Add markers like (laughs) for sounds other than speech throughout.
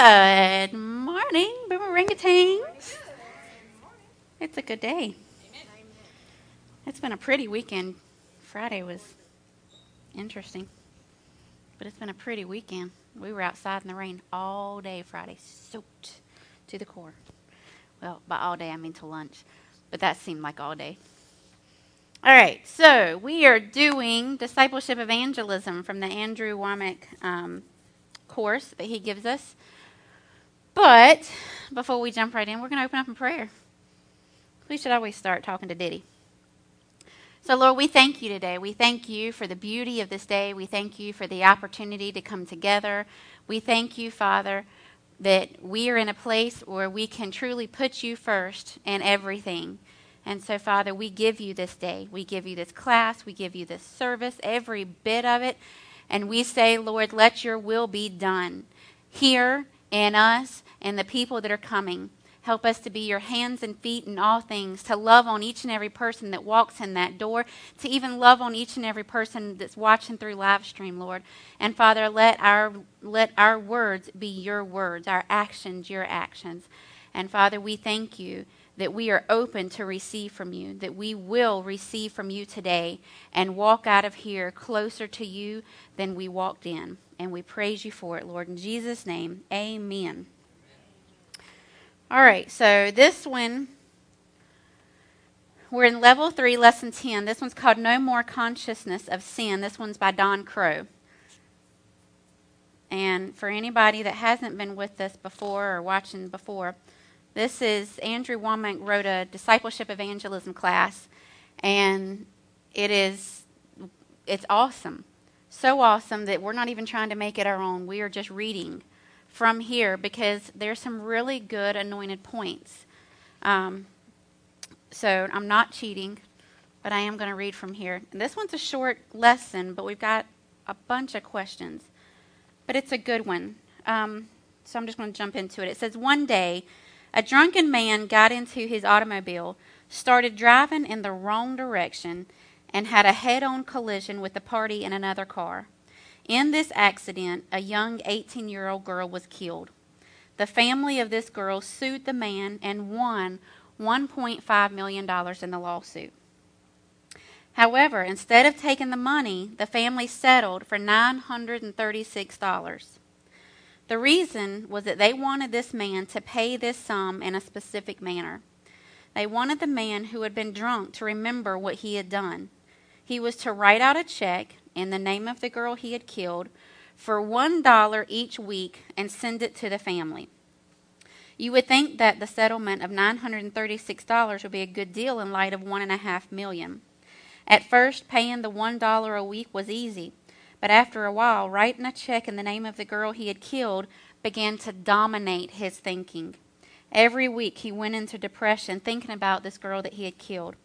Good morning, boomerangatings. It's a good day. It's been a pretty weekend. Friday was interesting, but it's been a pretty weekend. We were outside in the rain all day Friday, soaked to the core. Well, by all day I mean to lunch, but that seemed like all day. All right, so we are doing discipleship evangelism from the Andrew Wommack um, course that he gives us. But before we jump right in, we're going to open up in prayer. We should always start talking to Diddy. So, Lord, we thank you today. We thank you for the beauty of this day. We thank you for the opportunity to come together. We thank you, Father, that we are in a place where we can truly put you first in everything. And so, Father, we give you this day. We give you this class. We give you this service, every bit of it. And we say, Lord, let your will be done here in us and the people that are coming. Help us to be your hands and feet in all things, to love on each and every person that walks in that door, to even love on each and every person that's watching through live stream, Lord. And Father, let our let our words be your words, our actions your actions. And Father, we thank you that we are open to receive from you, that we will receive from you today and walk out of here closer to you than we walked in. And we praise you for it, Lord. In Jesus' name, amen. All right, so this one, we're in level three, lesson 10. This one's called No More Consciousness of Sin. This one's by Don Krow. And for anybody that hasn't been with us before or watching before, this is Andrew Wommack wrote a discipleship evangelism class, and it is it's awesome, so awesome that we're not even trying to make it our own. We are just reading from here because there's some really good anointed points. Um, so I'm not cheating, but I am going to read from here. And this one's a short lesson, but we've got a bunch of questions. But it's a good one. Um, so I'm just going to jump into it. It says, One day, a drunken man got into his automobile, started driving in the wrong direction, and had a head on collision with a party in another car. In this accident, a young 18 year old girl was killed. The family of this girl sued the man and won $1.5 million in the lawsuit. However, instead of taking the money, the family settled for $936. The reason was that they wanted this man to pay this sum in a specific manner. They wanted the man who had been drunk to remember what he had done. He was to write out a check in the name of the girl he had killed for $1 each week and send it to the family. You would think that the settlement of $936 would be a good deal in light of one and a half million. At first, paying the $1 a week was easy. But after a while, writing a check in the name of the girl he had killed began to dominate his thinking. Every week he went into depression thinking about this girl that he had killed.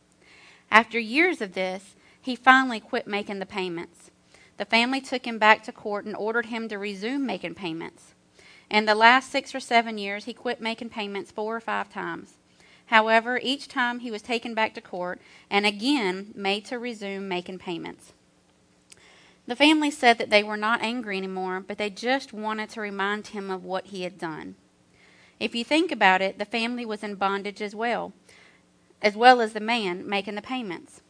After years of this, he finally quit making the payments. The family took him back to court and ordered him to resume making payments. In the last six or seven years, he quit making payments four or five times. However, each time he was taken back to court and again made to resume making payments. The family said that they were not angry anymore, but they just wanted to remind him of what he had done. If you think about it, the family was in bondage as well, as well as the man making the payments.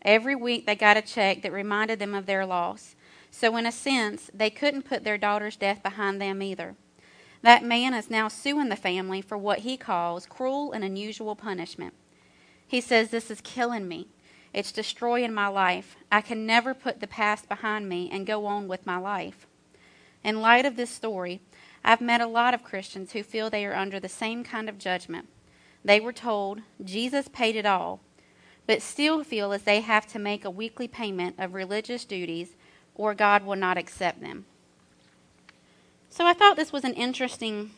Every week they got a check that reminded them of their loss. So, in a sense, they couldn't put their daughter's death behind them either. That man is now suing the family for what he calls cruel and unusual punishment. He says, This is killing me. It's destroying my life. I can never put the past behind me and go on with my life. In light of this story, I've met a lot of Christians who feel they are under the same kind of judgment. They were told Jesus paid it all, but still feel as they have to make a weekly payment of religious duties or God will not accept them. So I thought this was an interesting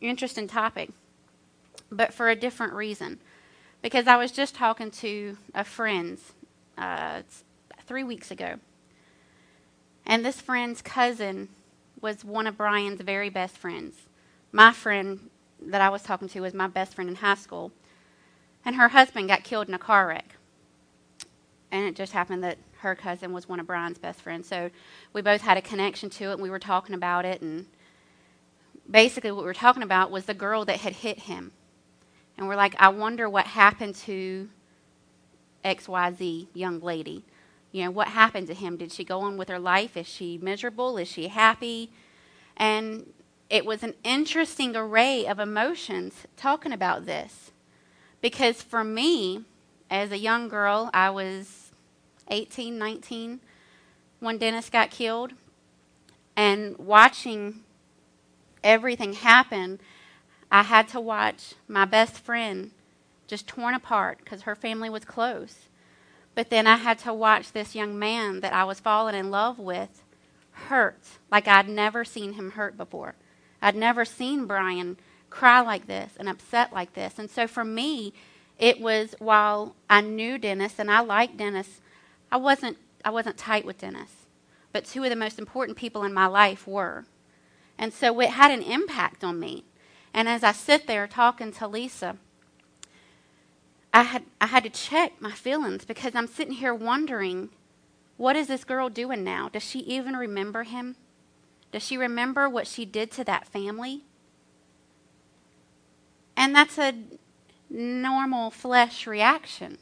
interesting topic, but for a different reason because I was just talking to a friend uh, three weeks ago. And this friend's cousin was one of Brian's very best friends. My friend that I was talking to was my best friend in high school. And her husband got killed in a car wreck. And it just happened that her cousin was one of Brian's best friends. So we both had a connection to it, and we were talking about it. And basically what we were talking about was the girl that had hit him. And we're like, I wonder what happened to XYZ young lady. You know, what happened to him? Did she go on with her life? Is she miserable? Is she happy? And it was an interesting array of emotions talking about this. Because for me, as a young girl, I was 18, 19 when Dennis got killed. And watching everything happen, I had to watch my best friend just torn apart because her family was close. But then I had to watch this young man that I was falling in love with hurt like I'd never seen him hurt before. I'd never seen Brian cry like this and upset like this. And so for me, it was while I knew Dennis and I liked Dennis, I wasn't I wasn't tight with Dennis. But two of the most important people in my life were. And so it had an impact on me. And as I sit there talking to Lisa, I had I had to check my feelings because I'm sitting here wondering, what is this girl doing now? Does she even remember him? Does she remember what she did to that family? And that's a normal flesh reaction.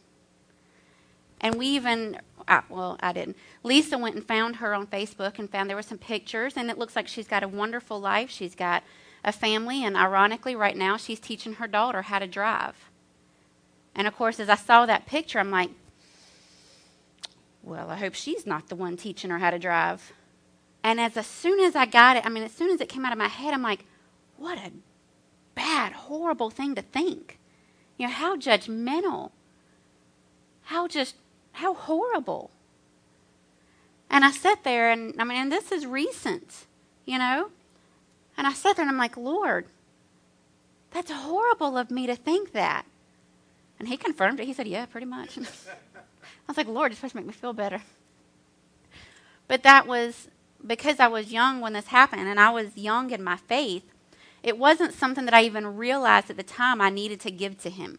And we even, I, well, I didn't. Lisa went and found her on Facebook and found there were some pictures, and it looks like she's got a wonderful life. She's got a family, and ironically, right now, she's teaching her daughter how to drive. And of course, as I saw that picture, I'm like, well, I hope she's not the one teaching her how to drive. And as, as soon as I got it, I mean, as soon as it came out of my head, I'm like, what a bad, horrible thing to think. You know, how judgmental. How just, how horrible. And I sat there, and I mean, and this is recent, you know? And I sat there and I'm like, Lord, that's horrible of me to think that. And he confirmed it. He said, Yeah, pretty much. (laughs) I was like, Lord, it's supposed to make me feel better. But that was because I was young when this happened and I was young in my faith. It wasn't something that I even realized at the time I needed to give to him.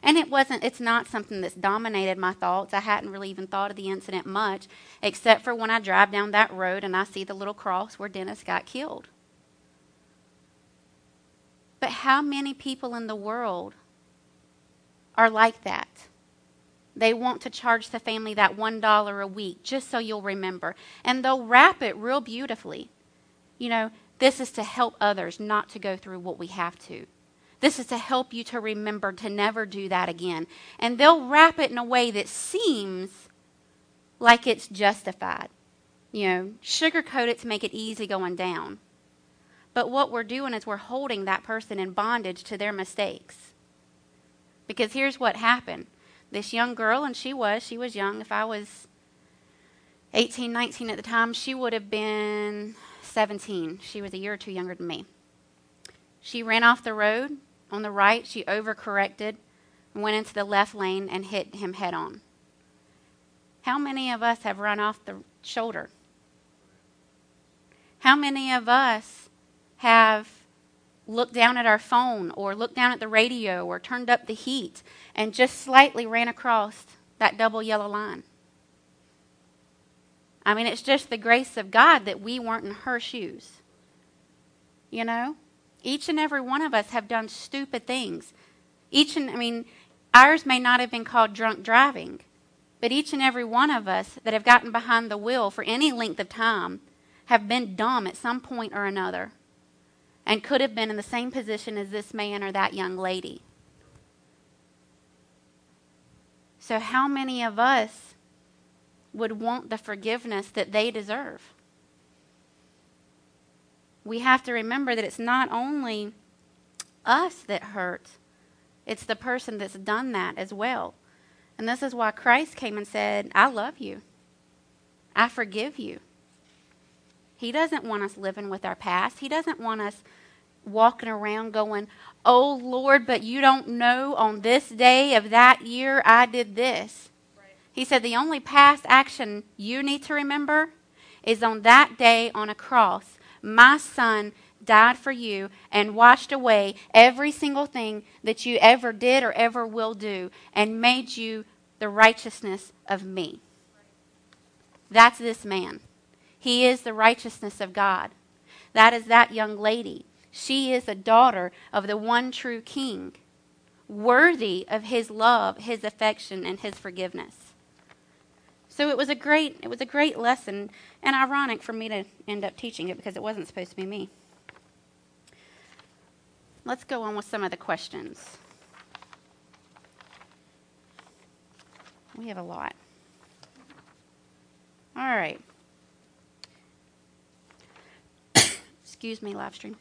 And it wasn't, it's not something that's dominated my thoughts. I hadn't really even thought of the incident much, except for when I drive down that road and I see the little cross where Dennis got killed. But how many people in the world are like that. They want to charge the family that $1 a week just so you'll remember. And they'll wrap it real beautifully. You know, this is to help others not to go through what we have to. This is to help you to remember to never do that again. And they'll wrap it in a way that seems like it's justified. You know, sugarcoat it to make it easy going down. But what we're doing is we're holding that person in bondage to their mistakes. Because here's what happened. This young girl, and she was, she was young. If I was 18, 19 at the time, she would have been 17. She was a year or two younger than me. She ran off the road on the right. She overcorrected went into the left lane and hit him head on. How many of us have run off the shoulder? How many of us have looked down at our phone or looked down at the radio or turned up the heat and just slightly ran across that double yellow line. I mean, it's just the grace of God that we weren't in her shoes. You know? Each and every one of us have done stupid things. Each and, I mean, ours may not have been called drunk driving, but each and every one of us that have gotten behind the wheel for any length of time have been dumb at some point or another and could have been in the same position as this man or that young lady. So, how many of us would want the forgiveness that they deserve? We have to remember that it's not only us that hurt, it's the person that's done that as well. And this is why Christ came and said, I love you. I forgive you. He doesn't want us living with our past. He doesn't want us walking around going, Oh Lord, but you don't know on this day of that year I did this. Right. He said, The only past action you need to remember is on that day on a cross. My son died for you and washed away every single thing that you ever did or ever will do and made you the righteousness of me. That's this man. He is the righteousness of God. That is that young lady. She is a daughter of the one true king, worthy of his love, his affection, and his forgiveness. So it was a great it was a great lesson and ironic for me to end up teaching it because it wasn't supposed to be me. Let's go on with some of the questions. We have a lot. All right. Excuse me, live stream.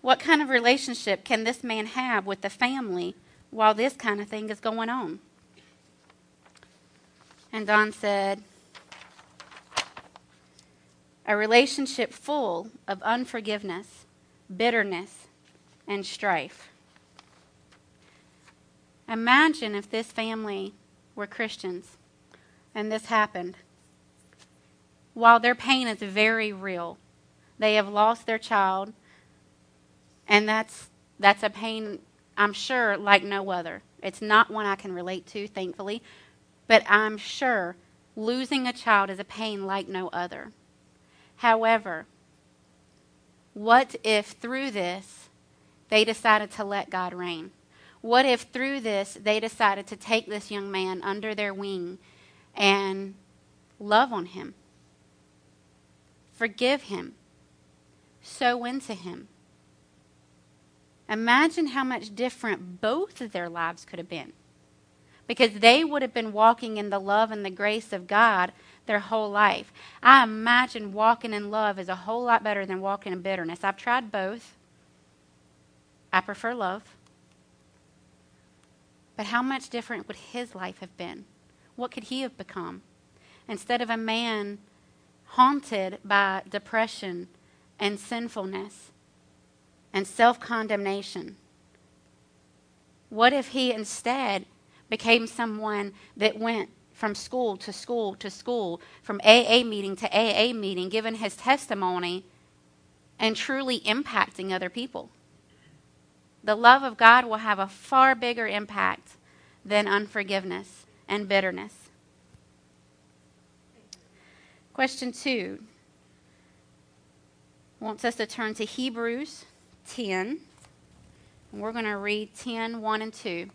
What kind of relationship can this man have with the family while this kind of thing is going on? And Don said, A relationship full of unforgiveness, bitterness, and strife. Imagine if this family were Christians and this happened. While their pain is very real, they have lost their child, and that's, that's a pain, I'm sure, like no other. It's not one I can relate to, thankfully, but I'm sure losing a child is a pain like no other. However, what if through this they decided to let God reign? What if through this they decided to take this young man under their wing and love on him, forgive him, sow into him? Imagine how much different both of their lives could have been. Because they would have been walking in the love and the grace of God their whole life. I imagine walking in love is a whole lot better than walking in bitterness. I've tried both. I prefer love. But how much different would his life have been? What could he have become? Instead of a man haunted by depression and sinfulness and self condemnation, what if he instead became someone that went from school to school to school, from AA meeting to AA meeting, giving his testimony and truly impacting other people? the love of God will have a far bigger impact than unforgiveness and bitterness. Question two wants us to turn to Hebrews 10. And we're going to read 10 1 and 2.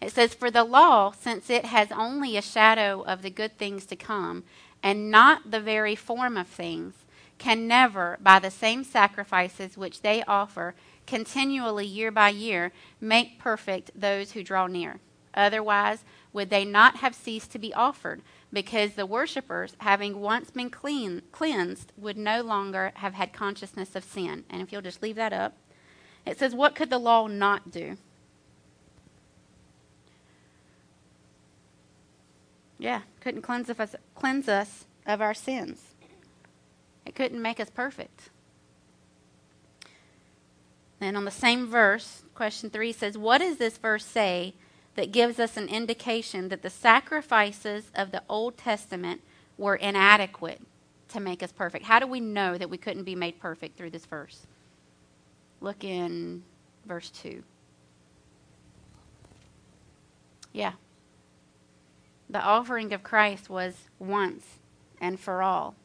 It says, For the law, since it has only a shadow of the good things to come, and not the very form of things, can never, by the same sacrifices which they offer, continually year by year make perfect those who draw near. Otherwise, would they not have ceased to be offered? Because the worshippers, having once been clean, cleansed, would no longer have had consciousness of sin. And if you'll just leave that up, it says, What could the law not do? Yeah, couldn't cleanse us, cleanse us of our sins. It couldn't make us perfect. Then on the same verse, question 3 says, What does this verse say that gives us an indication that the sacrifices of the Old Testament were inadequate to make us perfect? How do we know that we couldn't be made perfect through this verse? Look in verse 2. Yeah. The offering of Christ was once and for all.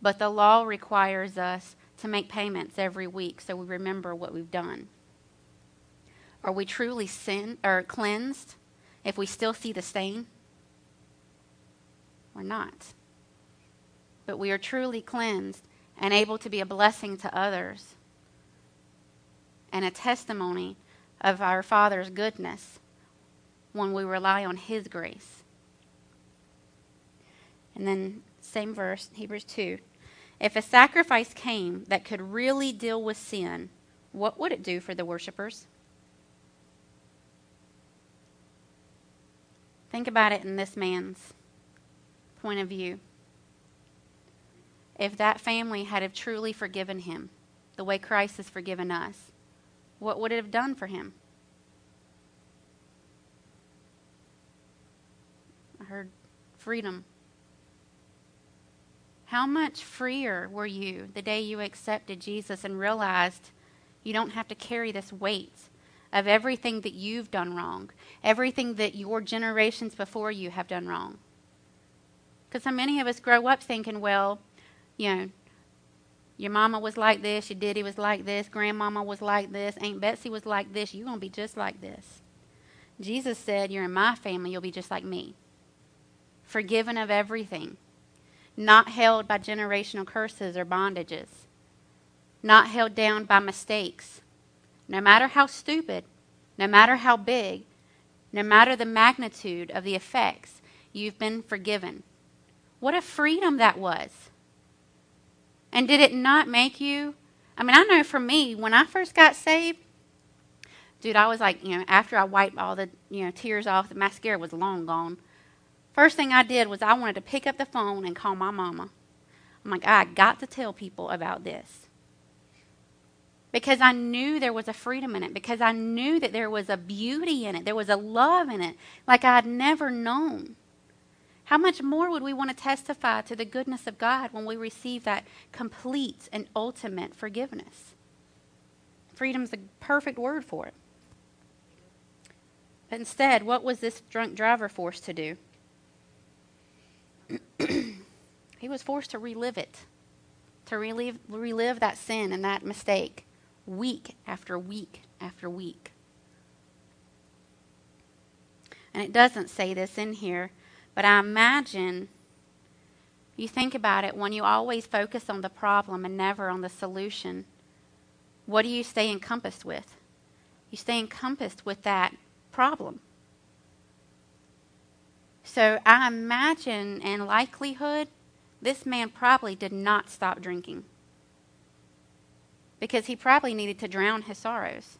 But the law requires us to make payments every week so we remember what we've done? Are we truly sin or cleansed if we still see the stain? We're not. But we are truly cleansed and able to be a blessing to others and a testimony of our Father's goodness when we rely on His grace. And then, same verse, Hebrews 2. If a sacrifice came that could really deal with sin, what would it do for the worshippers? Think about it in this man's point of view. If that family had have truly forgiven him the way Christ has forgiven us, what would it have done for him? I heard freedom. How much freer were you the day you accepted Jesus and realized you don't have to carry this weight of everything that you've done wrong, everything that your generations before you have done wrong? Because so many of us grow up thinking, well, you know, Your mama was like this, your daddy was like this, grandmama was like this, Aunt Betsy was like this, you're going to be just like this. Jesus said, You're in my family, you'll be just like me. Forgiven of everything, not held by generational curses or bondages, not held down by mistakes. No matter how stupid, no matter how big, no matter the magnitude of the effects, you've been forgiven. What a freedom that was. And did it not make you? I mean, I know for me, when I first got saved, dude, I was like, you know, after I wiped all the, you know, tears off, the mascara was long gone. First thing I did was I wanted to pick up the phone and call my mama. I'm like, I got to tell people about this. Because I knew there was a freedom in it, because I knew that there was a beauty in it, there was a love in it, like I'd never known. How much more would we want to testify to the goodness of God when we receive that complete and ultimate forgiveness? Freedom's the perfect word for it. But instead, what was this drunk driver forced to do? (clears throat) he was forced to relive it, to relive, relive that sin and that mistake week after week after week. And it doesn't say this in here, but I imagine you think about it when you always focus on the problem and never on the solution. What do you stay encompassed with? You stay encompassed with that problem. So I imagine, in likelihood, this man probably did not stop drinking because he probably needed to drown his sorrows.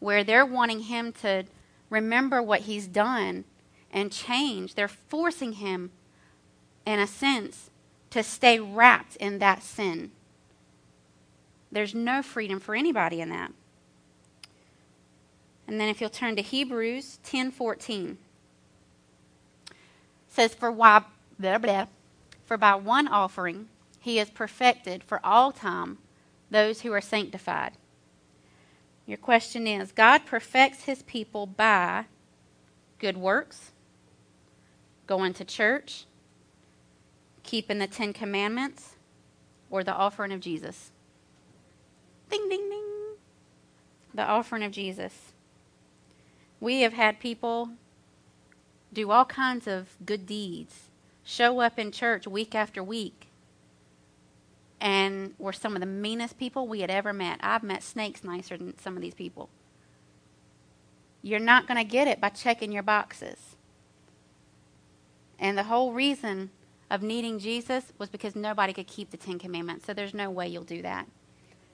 Where they're wanting him to remember what he's done and change. They're forcing him, in a sense, to stay wrapped in that sin. There's no freedom for anybody in that. And then if you'll turn to Hebrews 10:14 says for why blah, blah, for by one offering he is perfected for all time those who are sanctified. Your question is God perfects his people by good works, going to church, keeping the Ten Commandments, or the offering of Jesus? Ding, ding, ding. The offering of Jesus. We have had people do all kinds of good deeds, show up in church week after week, and were some of the meanest people we had ever met. I've met snakes nicer than some of these people. You're not going to get it by checking your boxes. And the whole reason of needing Jesus was because nobody could keep the Ten Commandments. So there's no way you'll do that.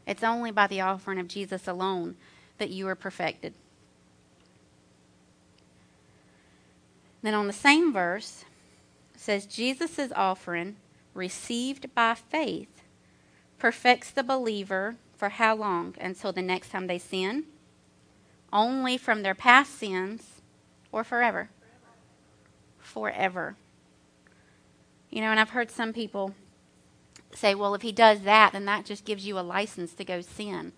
It's only by the offering of Jesus alone that you are perfected. Then on the same verse, says Jesus' offering, received by faith, perfects the believer for how long? Until the next time they sin? Only from their past sins or forever? forever. You know, and I've heard some people say, well, if he does that, then that just gives you a license to go sin.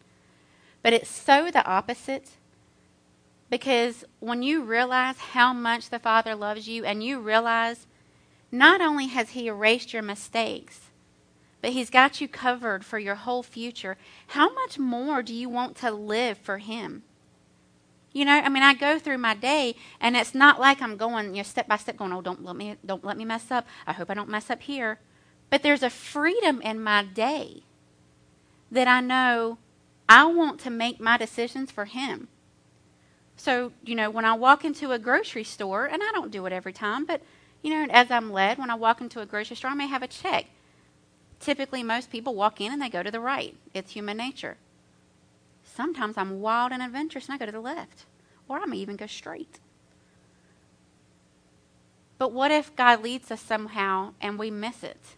But it's so the opposite. Because when you realize how much the Father loves you and you realize not only has He erased your mistakes, but He's got you covered for your whole future, how much more do you want to live for Him? You know, I mean, I go through my day, and it's not like I'm going, you know, step by step, going, "Oh, don't let me, don't let me mess up. I hope I don't mess up here." But there's a freedom in my day that I know I want to make my decisions for Him. So, you know, when I walk into a grocery store, and I don't do it every time, but you know, as I'm led, when I walk into a grocery store, I may have a check. Typically, most people walk in and they go to the right. It's human nature. Sometimes I'm wild and adventurous and I go to the left, or I may even go straight. But what if God leads us somehow and we miss it?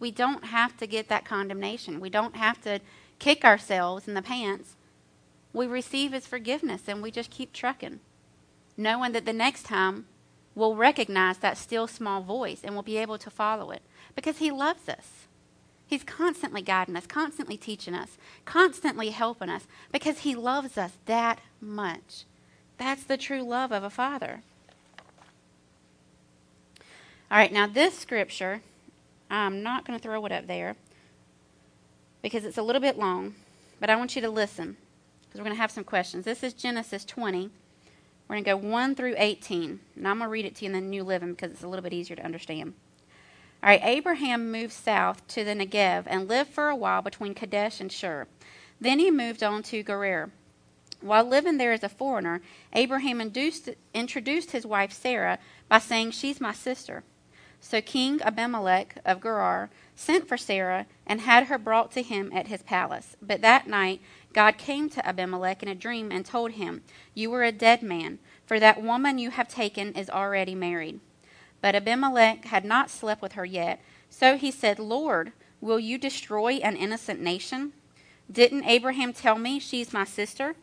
We don't have to get that condemnation. We don't have to kick ourselves in the pants. We receive His forgiveness and we just keep trucking, knowing that the next time we'll recognize that still small voice and we'll be able to follow it because He loves us. He's constantly guiding us, constantly teaching us, constantly helping us because He loves us that much. That's the true love of a father. All right, now this scripture I'm not going to throw it up there because it's a little bit long, but I want you to listen because we're going to have some questions. This is Genesis 20. We're going to go 1 through 18, and I'm going to read it to you in the New Living because it's a little bit easier to understand. All right, Abraham moved south to the Negev and lived for a while between Kadesh and Shur. Then he moved on to Gerar. While living there as a foreigner, Abraham induced, introduced his wife Sarah by saying, She's my sister. So King Abimelech of Gerar sent for Sarah and had her brought to him at his palace. But that night God came to Abimelech in a dream and told him, You are a dead man, for that woman you have taken is already married. But Abimelech had not slept with her yet. So he said, Lord, will you destroy an innocent nation? Didn't Abraham tell me she's my sister?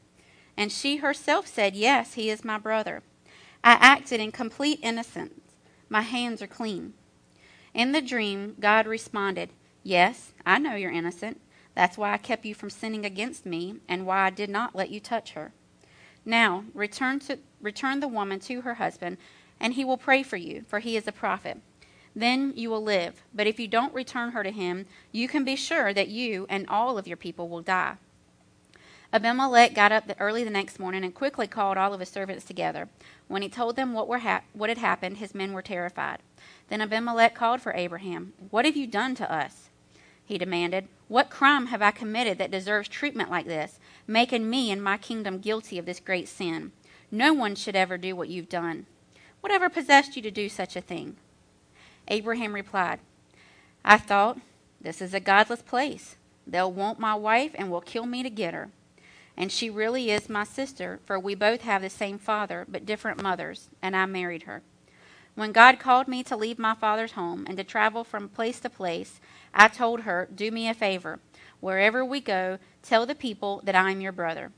And she herself said, Yes, he is my brother. I acted in complete innocence. My hands are clean. In the dream, God responded, Yes, I know you're innocent. That's why I kept you from sinning against me and why I did not let you touch her. Now, return, to, return the woman to her husband, and he will pray for you, for he is a prophet. Then you will live. But if you don't return her to him, you can be sure that you and all of your people will die. Abimelech got up early the next morning and quickly called all of his servants together. When he told them what, ha- what had happened, his men were terrified. Then Abimelech called for Abraham. What have you done to us? He demanded. What crime have I committed that deserves treatment like this, making me and my kingdom guilty of this great sin? No one should ever do what you've done. Whatever possessed you to do such a thing? Abraham replied, I thought, this is a godless place. They'll want my wife and will kill me to get her. And she really is my sister, for we both have the same father, but different mothers, and I married her. When God called me to leave my father's home and to travel from place to place, I told her, Do me a favor. Wherever we go, tell the people that I am your brother.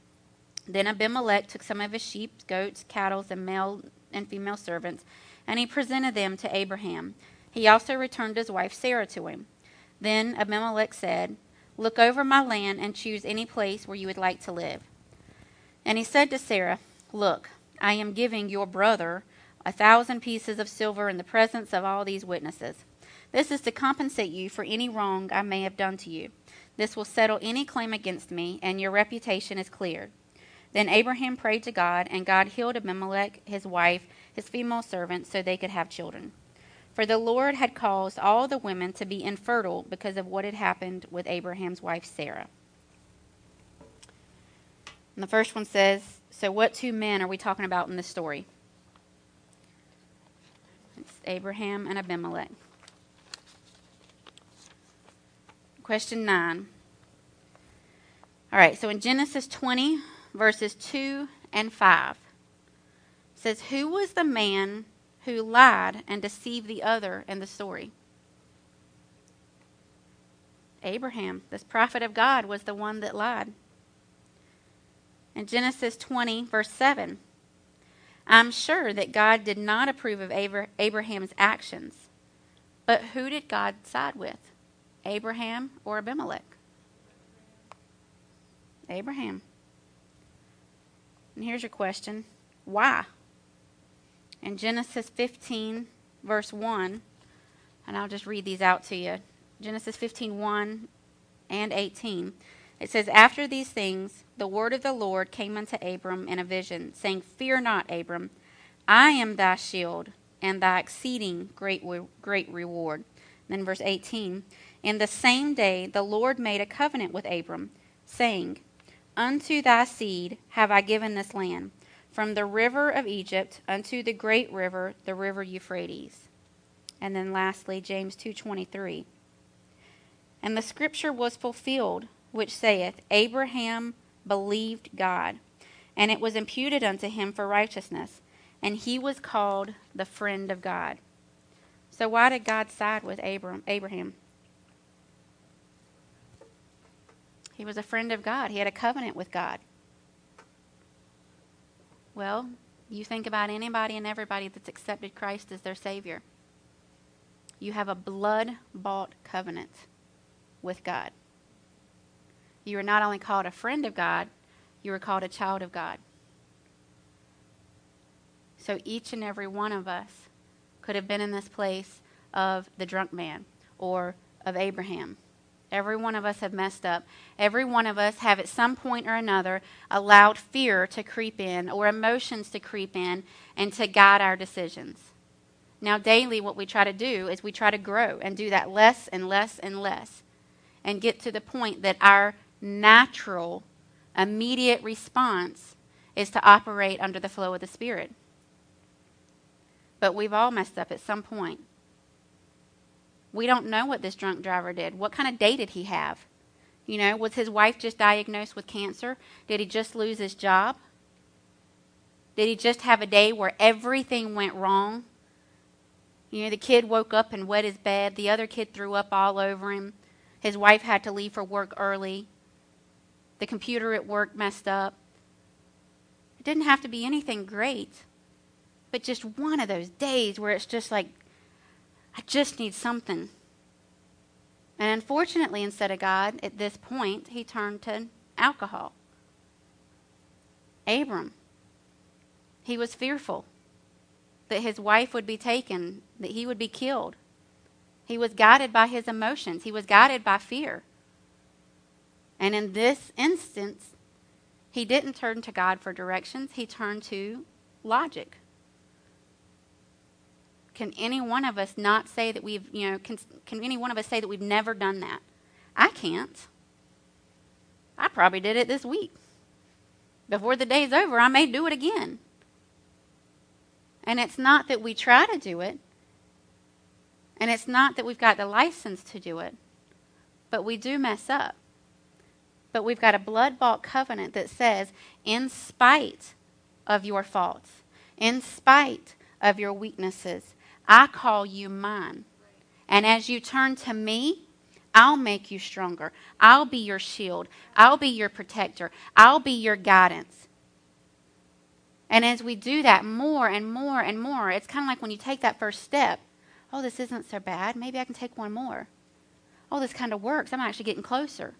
Then Abimelech took some of his sheep, goats, cattle, and male and female servants, and he presented them to Abraham. He also returned his wife Sarah to him. Then Abimelech said, Look over my land and choose any place where you would like to live. And he said to Sarah, Look, I am giving your brother a thousand pieces of silver in the presence of all these witnesses. This is to compensate you for any wrong I may have done to you. This will settle any claim against me, and your reputation is cleared. Then Abraham prayed to God, and God healed Abimelech, his wife, his female servants, so they could have children. For the Lord had caused all the women to be infertile because of what had happened with Abraham's wife Sarah. And the first one says, So what two men are we talking about in this story? It's Abraham and Abimelech. Question 9. All right, so in Genesis 20, verses 2 and 5, says, Who was the man who lied and deceived the other in the story. Abraham, this prophet of God, was the one that lied. In Genesis 20, verse 7, I'm sure that God did not approve of Abraham's actions. But who did God side with? Abraham or Abimelech? Abraham. And here's your question why? in Genesis 15, verse 1, and I'll just read these out to you. Genesis 15, 1 and 18. It says, After these things, the word of the Lord came unto Abram in a vision, saying, Fear not, Abram, I am thy shield and thy exceeding great, great reward. And then verse 18, In the same day the Lord made a covenant with Abram, saying, Unto thy seed have I given this land from the river of Egypt unto the great river, the river Euphrates. And then lastly, James 2:23. And the scripture was fulfilled, which saith, Abraham believed God, and it was imputed unto him for righteousness, and he was called the friend of God. So why did God side with Abraham? He was a friend of God. He had a covenant with God. Well, you think about anybody and everybody that's accepted Christ as their Savior. You have a blood bought covenant with God. You are not only called a friend of God, you are called a child of God. So each and every one of us could have been in this place of the drunk man, or of Abraham. Every one of us have messed up. Every one of us have at some point or another allowed fear to creep in or emotions to creep in and to guide our decisions. Now, daily, what we try to do is we try to grow and do that less and less and less and get to the point that our natural, immediate response is to operate under the flow of the Spirit. But we've all messed up at some point. We don't know what this drunk driver did. What kind of day did he have? You know, was his wife just diagnosed with cancer? Did he just lose his job? Did he just have a day where everything went wrong? You know, the kid woke up and wet his bed. The other kid threw up all over him. His wife had to leave for work early. The computer at work messed up. It didn't have to be anything great, but just one of those days where it's just like, I just need something. And unfortunately, instead of God, at this point, he turned to alcohol. Abram, he was fearful that his wife would be taken, that he would be killed. He was guided by his emotions, he was guided by fear. And in this instance, he didn't turn to God for directions, he turned to logic. Can any one of us not say that we've, you know, can, can any one of us say that we've never done that? I can't. I probably did it this week. Before the day's over, I may do it again. And it's not that we try to do it, and it's not that we've got the license to do it, but we do mess up. But we've got a blood bought covenant that says, in spite of your faults, in spite of your weaknesses, I call you mine. And as you turn to me, I'll make you stronger. I'll be your shield. I'll be your protector. I'll be your guidance. And as we do that more and more and more, it's kind of like when you take that first step. Oh, this isn't so bad. Maybe I can take one more. Oh, this kind of works. I'm actually getting closer.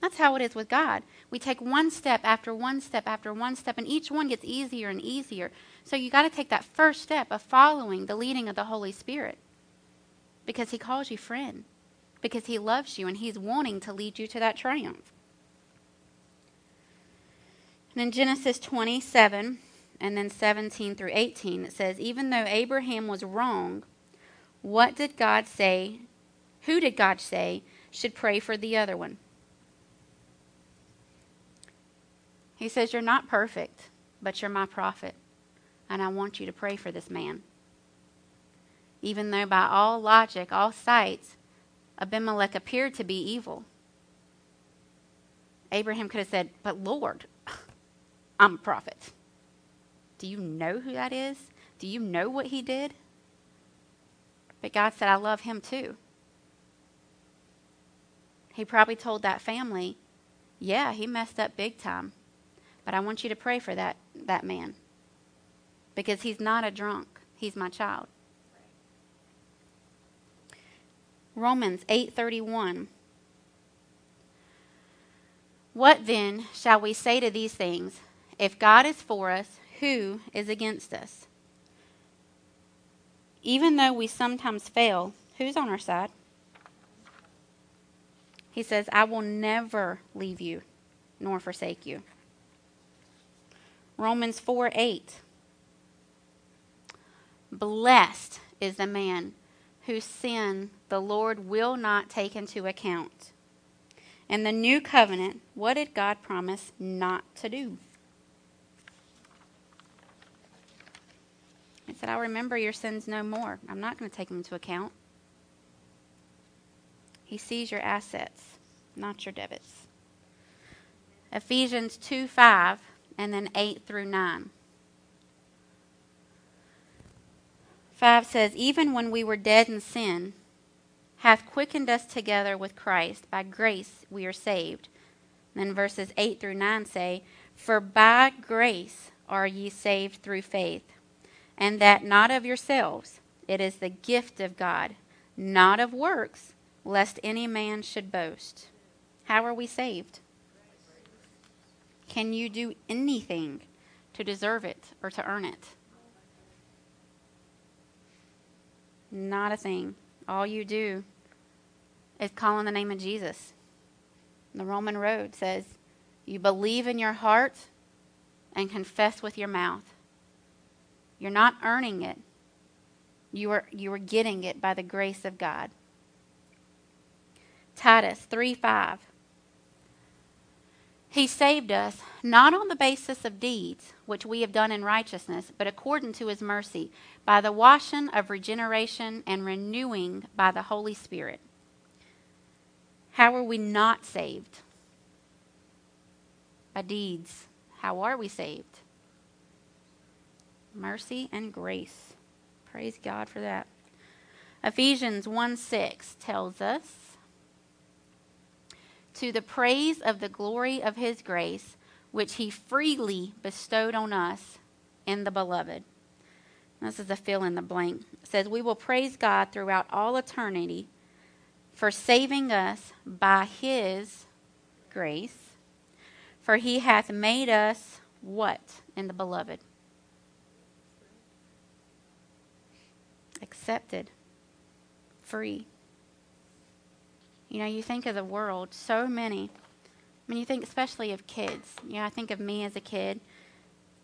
That's how it is with God. We take one step after one step after one step, and each one gets easier and easier. So you got to take that first step of following the leading of the Holy Spirit because He calls you friend, because He loves you, and He's wanting to lead you to that triumph. And in Genesis 27 and then 17 through 18, it says, Even though Abraham was wrong, what did God say? Who did God say should pray for the other one? He says, You're not perfect, but you're my prophet and I want you to pray for this man. Even though by all logic, all sights, Abimelech appeared to be evil. Abraham could have said, But Lord, (laughs) I'm a prophet. Do you know who that is? Do you know what he did? But God said, I love him too. He probably told that family, Yeah, he messed up big time. But I want you to pray for that, that man because he's not a drunk. He's my child. Romans 8:31 What then shall we say to these things? If God is for us, who is against us? Even though we sometimes fail, who's on our side? He says, I will never leave you nor forsake you. Romans 4 8. Blessed is the man whose sin the Lord will not take into account. In the new covenant, what did God promise not to do? He said, I'll remember your sins no more. I'm not going to take them into account. He sees your assets, not your debits. Ephesians 2 5 and then 8 through 9. 5 says, Even when we were dead in sin, hath quickened us together with Christ. By grace we are saved. And then verses 8 through 9 say, For by grace are ye saved through faith, and that not of yourselves. It is the gift of God, not of works, lest any man should boast. How are we saved? Can you do anything to deserve it or to earn it? Not a thing. All you do is calling the name of Jesus. The Roman road says, You believe in your heart and confess with your mouth. You're not earning it. You are, you are getting it by the grace of God. Titus 3 5. He saved us not on the basis of deeds, which we have done in righteousness, but according to his mercy, by the washing of regeneration and renewing by the Holy Spirit. How are we not saved? By deeds. How are we saved? Mercy and grace. Praise God for that. Ephesians 1 6 tells us to the praise of the glory of his grace, which he freely bestowed on us in the beloved. This is a fill in the blank. It says, We will praise God throughout all eternity for saving us by his grace, for he hath made us what in the beloved? Accepted, free. You know, you think of the world, so many. I mean, you think especially of kids. You know, I think of me as a kid.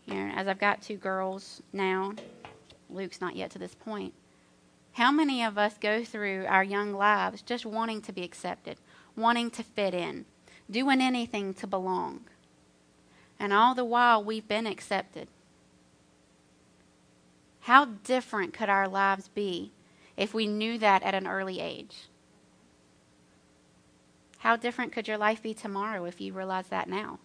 You know, as I've got two girls now, Luke's not yet to this point. How many of us go through our young lives just wanting to be accepted, wanting to fit in, doing anything to belong? And all the while, we've been accepted. How different could our lives be if we knew that at an early age? How different could your life be tomorrow if you realize that now?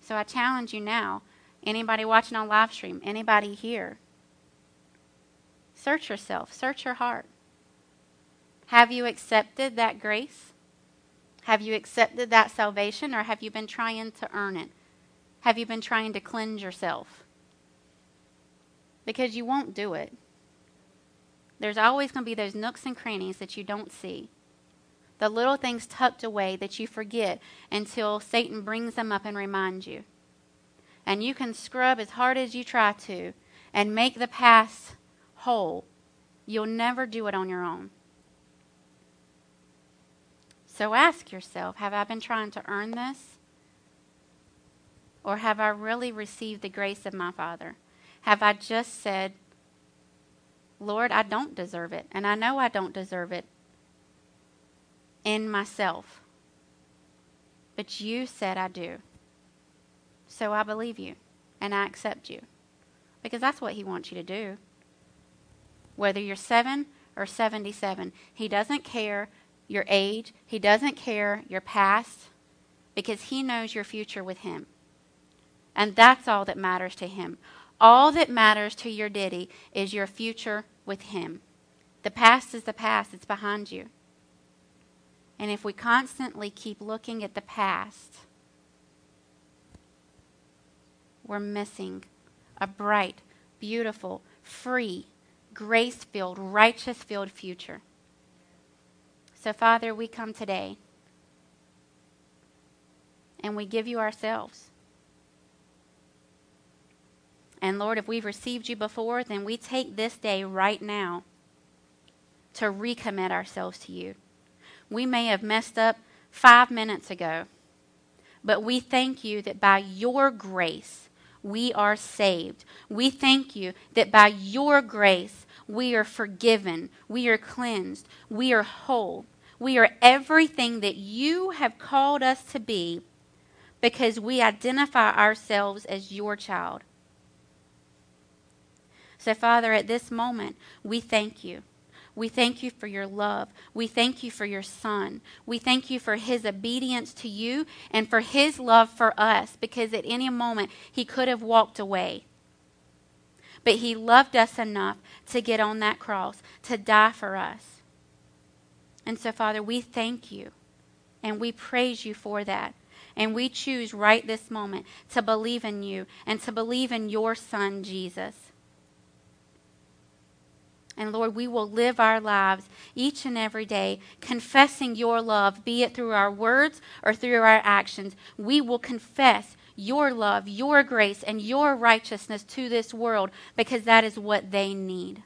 So I challenge you now, anybody watching on live stream, anybody here, search yourself, search your heart. Have you accepted that grace? Have you accepted that salvation or have you been trying to earn it? Have you been trying to cleanse yourself? Because you won't do it. There's always going to be those nooks and crannies that you don't see the little things tucked away that you forget until Satan brings them up and reminds you. And you can scrub as hard as you try to and make the past whole. You'll never do it on your own. So ask yourself have I been trying to earn this? Or have I really received the grace of my Father? Have I just said, Lord, I don't deserve it, and I know I don't deserve it, in myself. But you said I do. So I believe you and I accept you. Because that's what He wants you to do. Whether you're seven or 77, He doesn't care your age, He doesn't care your past, because He knows your future with Him. And that's all that matters to Him. All that matters to your ditty is your future with Him. The past is the past, it's behind you. And if we constantly keep looking at the past, we're missing a bright, beautiful, free, grace filled, righteous filled future. So, Father, we come today and we give you ourselves. And Lord, if we've received you before, then we take this day right now to recommit ourselves to you we may have messed up five minutes ago. But we thank you that by your grace, we are saved. We thank you that by your grace, we are forgiven, we are cleansed, we are whole. We are everything that you have called us to be because we identify ourselves as your child. So, Father, at this moment, we thank you. We thank you for your love. We thank you for your son. We thank you for his obedience to you and for his love for us because at any moment he could have walked away. But he loved us enough to get on that cross, to die for us. And so, Father, we thank you and we praise you for that. And we choose right this moment to believe in you and to believe in your son, Jesus. And Lord, we will live our lives each and every day confessing your love, be it through our words or through our actions. We will confess your love, your grace, and your righteousness to this world because that is what they need.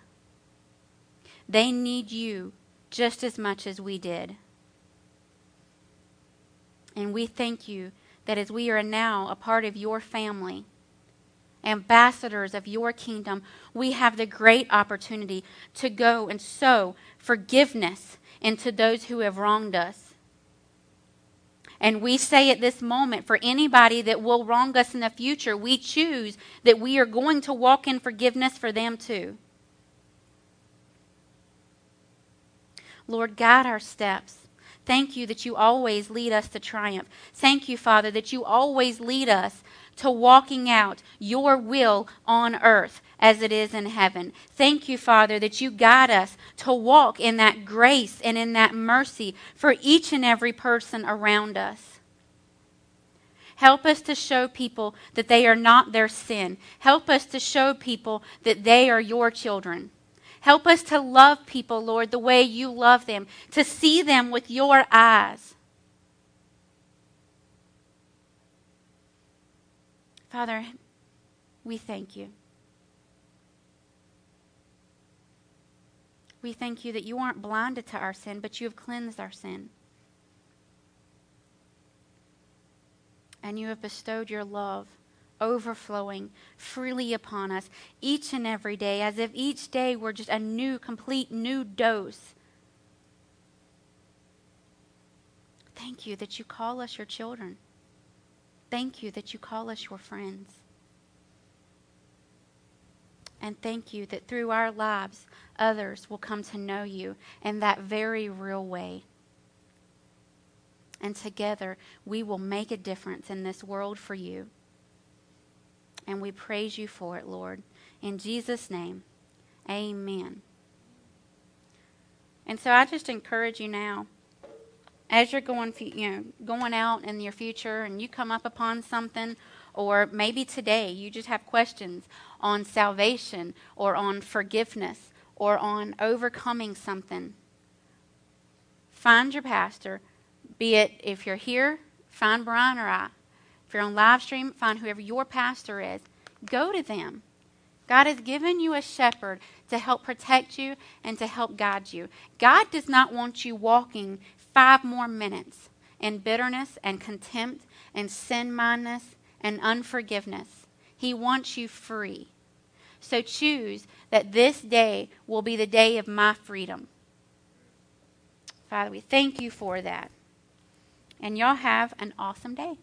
They need you just as much as we did. And we thank you that as we are now a part of your family, ambassadors of your kingdom, we have the great opportunity to go and sow forgiveness into those who have wronged us. And we say at this moment, for anybody that will wrong us in the future, we choose that we are going to walk in forgiveness for them too. Lord, guide our steps. Thank you that you always lead us to triumph. Thank you, Father, that you always lead us to walking out your will on earth as it is in heaven. Thank you, Father, that you guide us to walk in that grace and in that mercy for each and every person around us. Help us to show people that they are not their sin. Help us to show people that they are your children. Help us to love people, Lord, the way you love them, to see them with your eyes. Father, we thank you. We thank you that you aren't blinded to our sin, but you have cleansed our sin. And you have bestowed your love overflowing freely upon us each and every day, as if each day were just a new, complete new dose. Thank you that you call us your children. Thank you that you call us your friends. And thank you that through our lives, others will come to know you in that very real way. And together, we will make a difference in this world for you. And we praise you for it, Lord. In Jesus' name, amen. And so I just encourage you now, as you're going, you know, going out in your future and you come up upon something, or maybe today you just have questions on salvation or on forgiveness or on overcoming something. Find your pastor, be it if you're here, find Brian or I. If you're on live stream, find whoever your pastor is. Go to them. God has given you a shepherd to help protect you and to help guide you. God does not want you walking five more minutes in bitterness and contempt and sin mindedness and unforgiveness. He wants you free. So choose that this day will be the day of my freedom. Father, we thank you for that. And y'all have an awesome day.